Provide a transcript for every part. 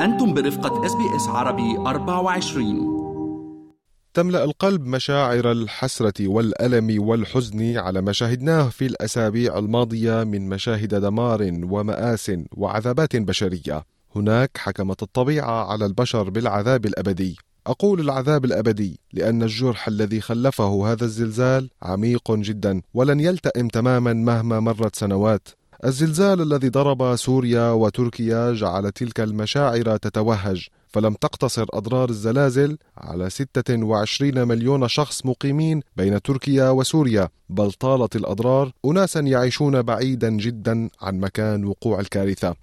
أنتم برفقة SBS عربي 24 تملأ القلب مشاعر الحسرة والألم والحزن على ما شاهدناه في الأسابيع الماضية من مشاهد دمار ومآس وعذابات بشرية. هناك حكمت الطبيعة على البشر بالعذاب الأبدي. أقول العذاب الأبدي لأن الجرح الذي خلفه هذا الزلزال عميق جدا ولن يلتئم تماما مهما مرت سنوات. الزلزال الذي ضرب سوريا وتركيا جعل تلك المشاعر تتوهج فلم تقتصر أضرار الزلازل على 26 مليون شخص مقيمين بين تركيا وسوريا بل طالت الأضرار أناسا يعيشون بعيدا جدا عن مكان وقوع الكارثة.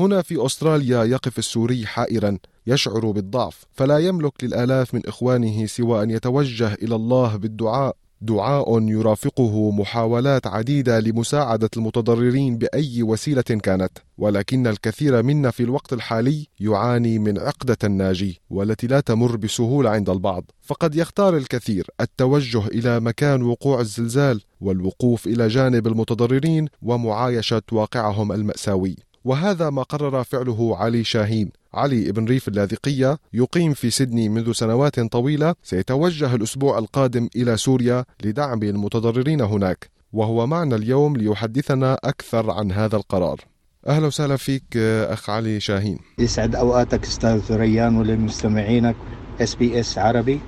هنا في أستراليا يقف السوري حائرا يشعر بالضعف فلا يملك للآلاف من إخوانه سوى أن يتوجه إلى الله بالدعاء. دعاء يرافقه محاولات عديدة لمساعدة المتضررين بأي وسيلة كانت ولكن الكثير منا في الوقت الحالي يعاني من عقدة الناجي والتي لا تمر بسهولة عند البعض. فقد يختار الكثير التوجه إلى مكان وقوع الزلزال والوقوف إلى جانب المتضررين ومعايشة واقعهم المأساوي. وهذا ما قرر فعله علي شاهين. علي بن ريف اللاذقية يقيم في سيدني منذ سنوات طويلة سيتوجه الأسبوع القادم إلى سوريا لدعم المتضررين هناك وهو معنا اليوم ليحدثنا أكثر عن هذا القرار. أهلا وسهلا فيك أخ علي شاهين. يسعد أوقاتك أستاذ ريان ولمستمعينك SBS عربي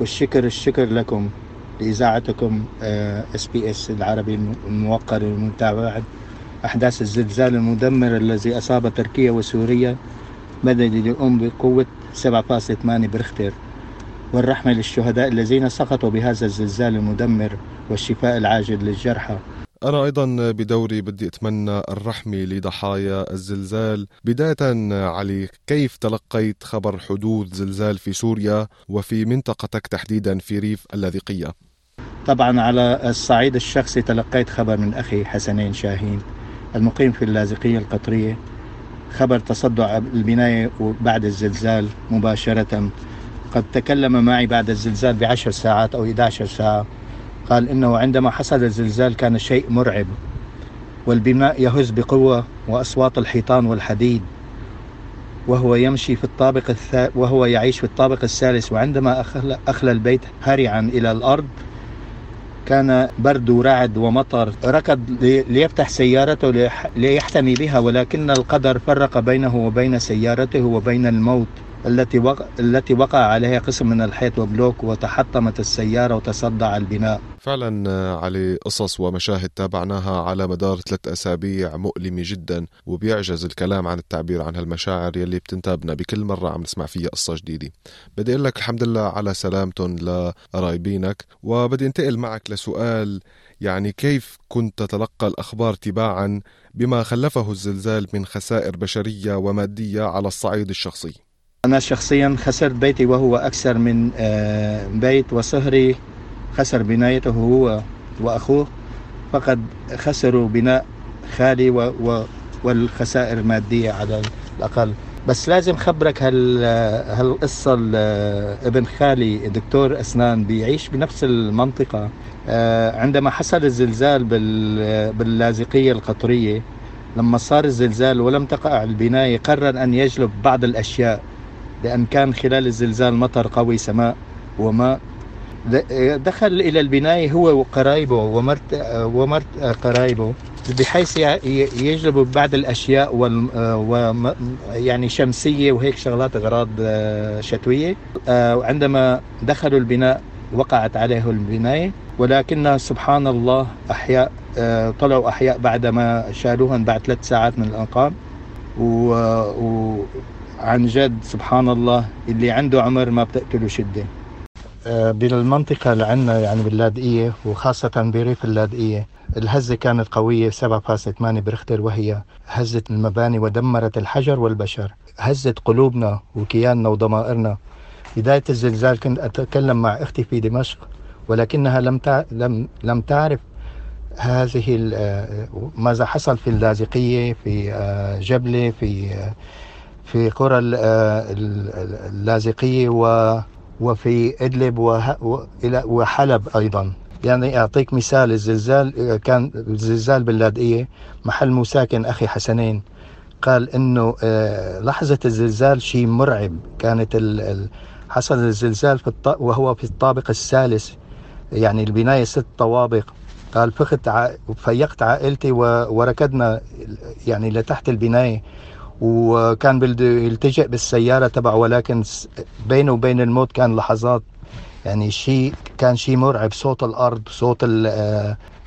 والشكر الشكر لكم لإذاعتكم SBS العربي الموقر المتابعة. أحداث الزلزال المدمر الذي أصاب تركيا وسوريا مدد الأم بقوة 7.8 برختر والرحمة للشهداء الذين سقطوا بهذا الزلزال المدمر والشفاء العاجل للجرحى. أنا أيضا بدوري بدي أتمنى الرحمة لضحايا الزلزال. بداية علي كيف تلقيت خبر حدوث زلزال في سوريا وفي منطقتك تحديدا في ريف اللاذقية؟ طبعا على الصعيد الشخصي تلقيت خبر من أخي حسنين شاهين. المقيم في اللاذقية القطرية خبر تصدع البناية بعد الزلزال مباشرة. قد تكلم معي بعد الزلزال بعشر ساعات أو 11 ساعة. قال إنه عندما حصل الزلزال كان شيء مرعب والبناء يهز بقوة وأصوات الحيطان والحديد وهو يمشي في الطابق الث... وهو يعيش في الطابق الثالث وعندما أخلى, أخلى البيت هرعا إلى الأرض كان برد ورعد ومطر ركض ليفتح سيارته ليحتمي بها ولكن القدر فرق بينه وبين سيارته وبين الموت. التي وقع التي وقع عليها قسم من الحيط وبلوك وتحطمت السيارة وتصدع البناء. فعلا علي قصص ومشاهد تابعناها على مدار ثلاث أسابيع مؤلمة جدا وبيعجز الكلام عن التعبير عن هالمشاعر يلي بتنتابنا بكل مرة عم نسمع فيها قصة جديدة. بدي أقول لك الحمد لله على سلامتهم لقرايبينك وبدي انتقل معك لسؤال يعني كيف كنت تتلقى الأخبار تباعا بما خلفه الزلزال من خسائر بشرية ومادية على الصعيد الشخصي؟ أنا شخصيا خسرت بيتي وهو أكثر من بيت وصهري خسر بنايته هو وأخوه. فقد خسروا بناء خالي و و والخسائر مادية على الأقل. بس لازم خبرك هال هالقصة ابن خالي دكتور أسنان بيعيش بنفس المنطقة. عندما حصل الزلزال باللاذقية القطرية لما صار الزلزال ولم تقع البناية قرر أن يجلب بعض الأشياء. لأن كان خلال الزلزال مطر قوي سماء وماء. دخل إلى البناية هو وقرايبه ومرت ومرت قرايبه بحيث يجلب بعض و يعني شمسية وهيك شغلات أغراض شتوية. وعندما دخلوا البناء وقعت عليه البناية ولكن سبحان الله أحياء طلعوا أحياء بعدما شالوهم بعد ثلاث ساعات من الأنقاض و... عن جد سبحان الله اللي عنده عمر ما بتقتله شدة بالمنطقة اللي عندنا يعني باللاذقية وخاصة بريف اللاذقية الهزة كانت قوية 7.8 برختر وهي هزت المباني ودمرت الحجر والبشر هزت قلوبنا وكياننا وضمائرنا بداية الزلزال كنت أتكلم مع أختي في دمشق ولكنها لم. لم لم تعرف هذه ماذا حصل في اللاذقية في جبلة في في قرى اللاذقية وفي إدلب وحلب أيضا. يعني أعطيك مثال الزلزال كان الزلزال باللاذقية محل مساكن أخي حسنين قال إنه آه، لحظة الزلزال شيء مرعب. كانت حصل الزلزال في الط... وهو في الطابق الثالث يعني البناية ست طوابق. قال فخت ع... فيقت عائلتي و... وركضنا يعني لتحت البناية. وكان بده يلتجئ بالسيارة تبعه ولكن بينه وبين الموت كان لحظات يعني شيء كان شيء مرعب. صوت الأرض صوت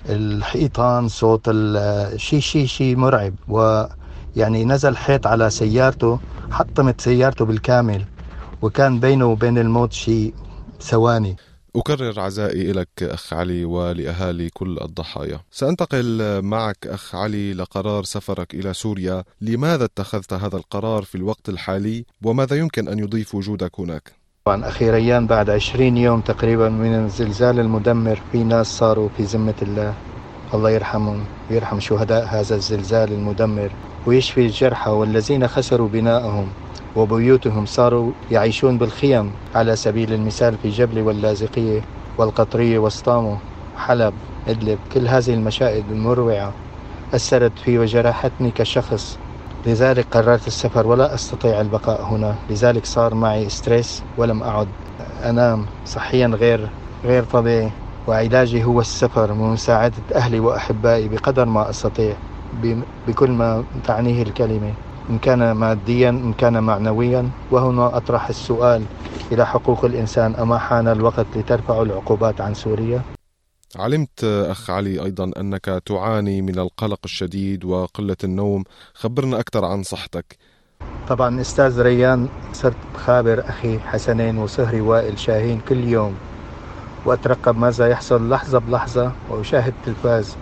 الحيطان صوت شيء شيء شيء مرعب. ويعني نزل حيط على سيارته حطمت سيارته بالكامل وكان بينه وبين الموت شيء ثواني. أكرر عزائي لك أخ علي ولأهالي كل الضحايا. سأنتقل معك أخ علي لقرار سفرك إلى سوريا. لماذا اتخذت هذا القرار في الوقت الحالي؟ وماذا يمكن أن يضيف وجودك هناك؟ طبعا أخيرا بعد عشرين يوم تقريبا من الزلزال المدمر في ناس صاروا في ذمة الله. الله يرحمهم ويرحم شهداء هذا الزلزال المدمر ويشفي الجرحى والذين خسروا بناءهم. وبيوتهم صاروا يعيشون بالخيم على سبيل المثال في جبل واللازقية والقطرية وسطامو حلب إدلب كل هذه المشاهد المروعة أثرت في وجرحتني كشخص. لذلك قررت السفر ولا أستطيع البقاء هنا. لذلك صار معي ستريس ولم أعد أنام صحيا غير غير طبيعي. وعلاجي هو السفر ومساعدة أهلي وأحبائي بقدر ما أستطيع بكل ما تعنيه الكلمة. إن كان ماديا إن كان معنويا. وهنا أطرح السؤال إلى حقوق الإنسان. أما حان الوقت لترفع العقوبات عن سوريا؟ علمت أخ علي أيضا أنك تعاني من القلق الشديد وقلة النوم. خبرنا أكثر عن صحتك. طبعا أستاذ ريان صرت بخابر أخي حسنين وسهري وائل شاهين كل يوم. وأترقب ماذا يحصل لحظة بلحظة وأشاهد تلفاز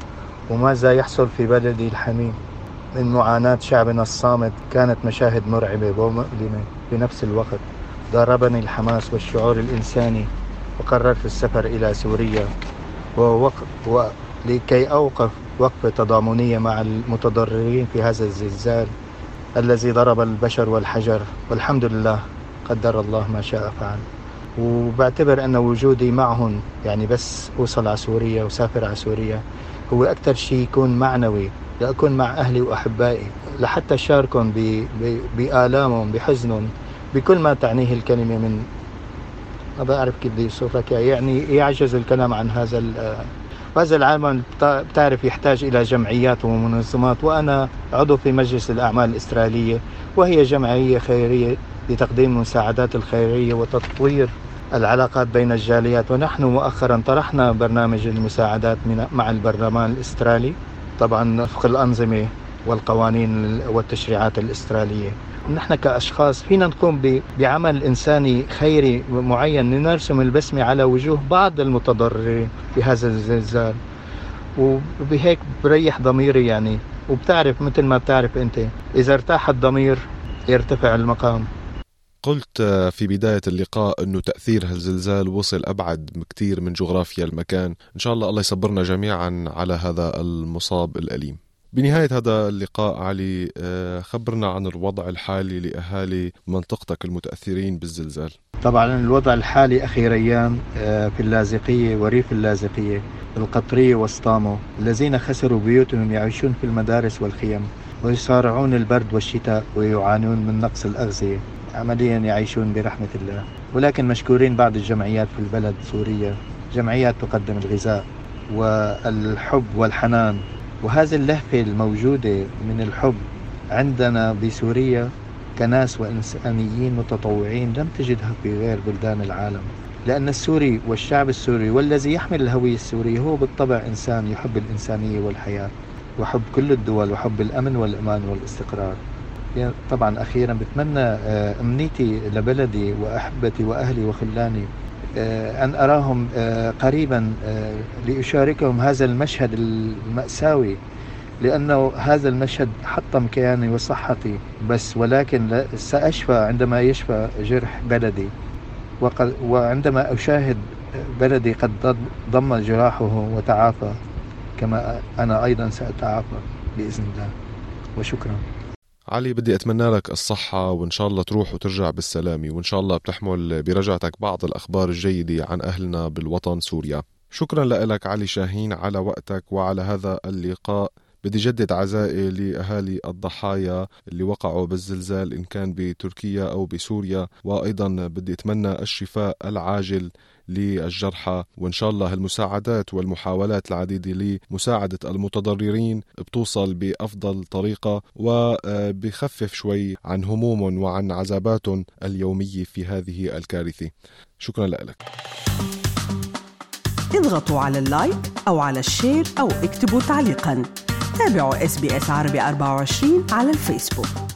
وماذا يحصل في بلدي الحميم. من معاناة شعبنا الصامت كانت مشاهد مرعبة ومؤلمة في نفس الوقت. ضربني الحماس والشعور الإنساني وقررت السفر إلى سوريا. ووقف ولكي أوقف وقفة تضامنية مع المتضررين في هذا الزلزال الذي ضرب البشر والحجر. والحمد لله قدر الله ما شاء فعل. وبعتبر أن وجودي معهم يعني بس أوصل على سوريا وسافر على سوريا هو أكثر شيء يكون معنوي لأكون مع أهلي وأحبائي لحتى أشاركهم بآلامهم بحزنهم بكل ما تعنيه الكلمة من ما بعرف كيف بدي أوصف يعني يعجز الكلام عن هذا هذا العالم بتعرف يحتاج إلى جمعيات ومنظمات وأنا عضو في مجلس الأعمال الاستراليه وهي جمعية خيرية لتقديم المساعدات الخيرية وتطوير العلاقات بين الجاليات. ونحن مؤخرا طرحنا برنامج المساعدات مع البرلمان الاسترالي طبعا وفق الأنظمة والقوانين والتشريعات الأسترالية. نحن كأشخاص فينا نقوم بعمل إنساني خيري معين لنرسم البسمة على وجوه بعض المتضررين بهذا الزلزال. وبهيك بريح ضميري يعني. وبتعرف مثل ما بتعرف أنت إذا ارتاح الضمير يرتفع المقام. قلت في بداية اللقاء أنه تأثير هالزلزال وصل أبعد كثير من جغرافيا المكان. إن شاء الله الله يصبرنا جميعا على هذا المصاب الأليم. بنهاية هذا اللقاء علي آه، خبرنا عن الوضع الحالي لأهالي منطقتك المتأثرين بالزلزال. طبعا الوضع الحالي أخي ريان آه، في اللاذقية وريف اللاذقية القطرية وسطامو الذين خسروا بيوتهم يعيشون في المدارس والخيم ويصارعون البرد والشتاء ويعانون من نقص الأغذية. عمليا يعيشون برحمة الله. ولكن مشكورين بعض الجمعيات في البلد سوريا. جمعيات تقدم الغذاء والحب والحنان. وهذه اللهفة الموجودة من الحب عندنا بسوريا كناس وإنسانيين متطوعين لم تجدها في غير بلدان العالم. لأن السوري والشعب السوري والذي يحمل الهوية السورية هو بالطبع إنسان يحب الإنسانية والحياة وحب كل الدول وحب الأمن والأمان والاستقرار. طبعا أخيرا بتمنى آه، أمنيتي لبلدي وأحبتي وأهلي وخلاني آه، أن أراهم آه، قريبا لأشاركهم هذا المشهد المأساوي لأنه هذا المشهد حطم كياني وصحتي بس ولكن سأشفى عندما يشفى جرح بلدي وقد وعندما أشاهد بلدي قد ضم جراحه وتعافى كما أنا أيضا سأتعافى بإذن الله. وشكرا. علي بدي أتمنى لك الصحة وإن شاء الله تروح وترجع بالسلامة وإن شاء الله بتحمل برجعتك بعض الأخبار الجيدة عن أهلنا بالوطن سوريا. شكرا لك علي شاهين على وقتك وعلى هذا اللقاء. بدي جدد عزائي لأهالي الضحايا اللي وقعوا بالزلزال إن كان بتركيا أو بسوريا. وأيضا بدي أتمنى الشفاء العاجل للجرحى. وإن شاء الله المساعدات والمحاولات العديدة لمساعدة المتضررين بتوصل بأفضل طريقة وبخفف شوي عن همومهم وعن عذاباتهم اليومية في هذه الكارثة. شكرا لك. اضغطوا على ال like أو على ال share أو اكتبوا تعليقا. تابعوا SBS عربي 24 على الفيسبوك.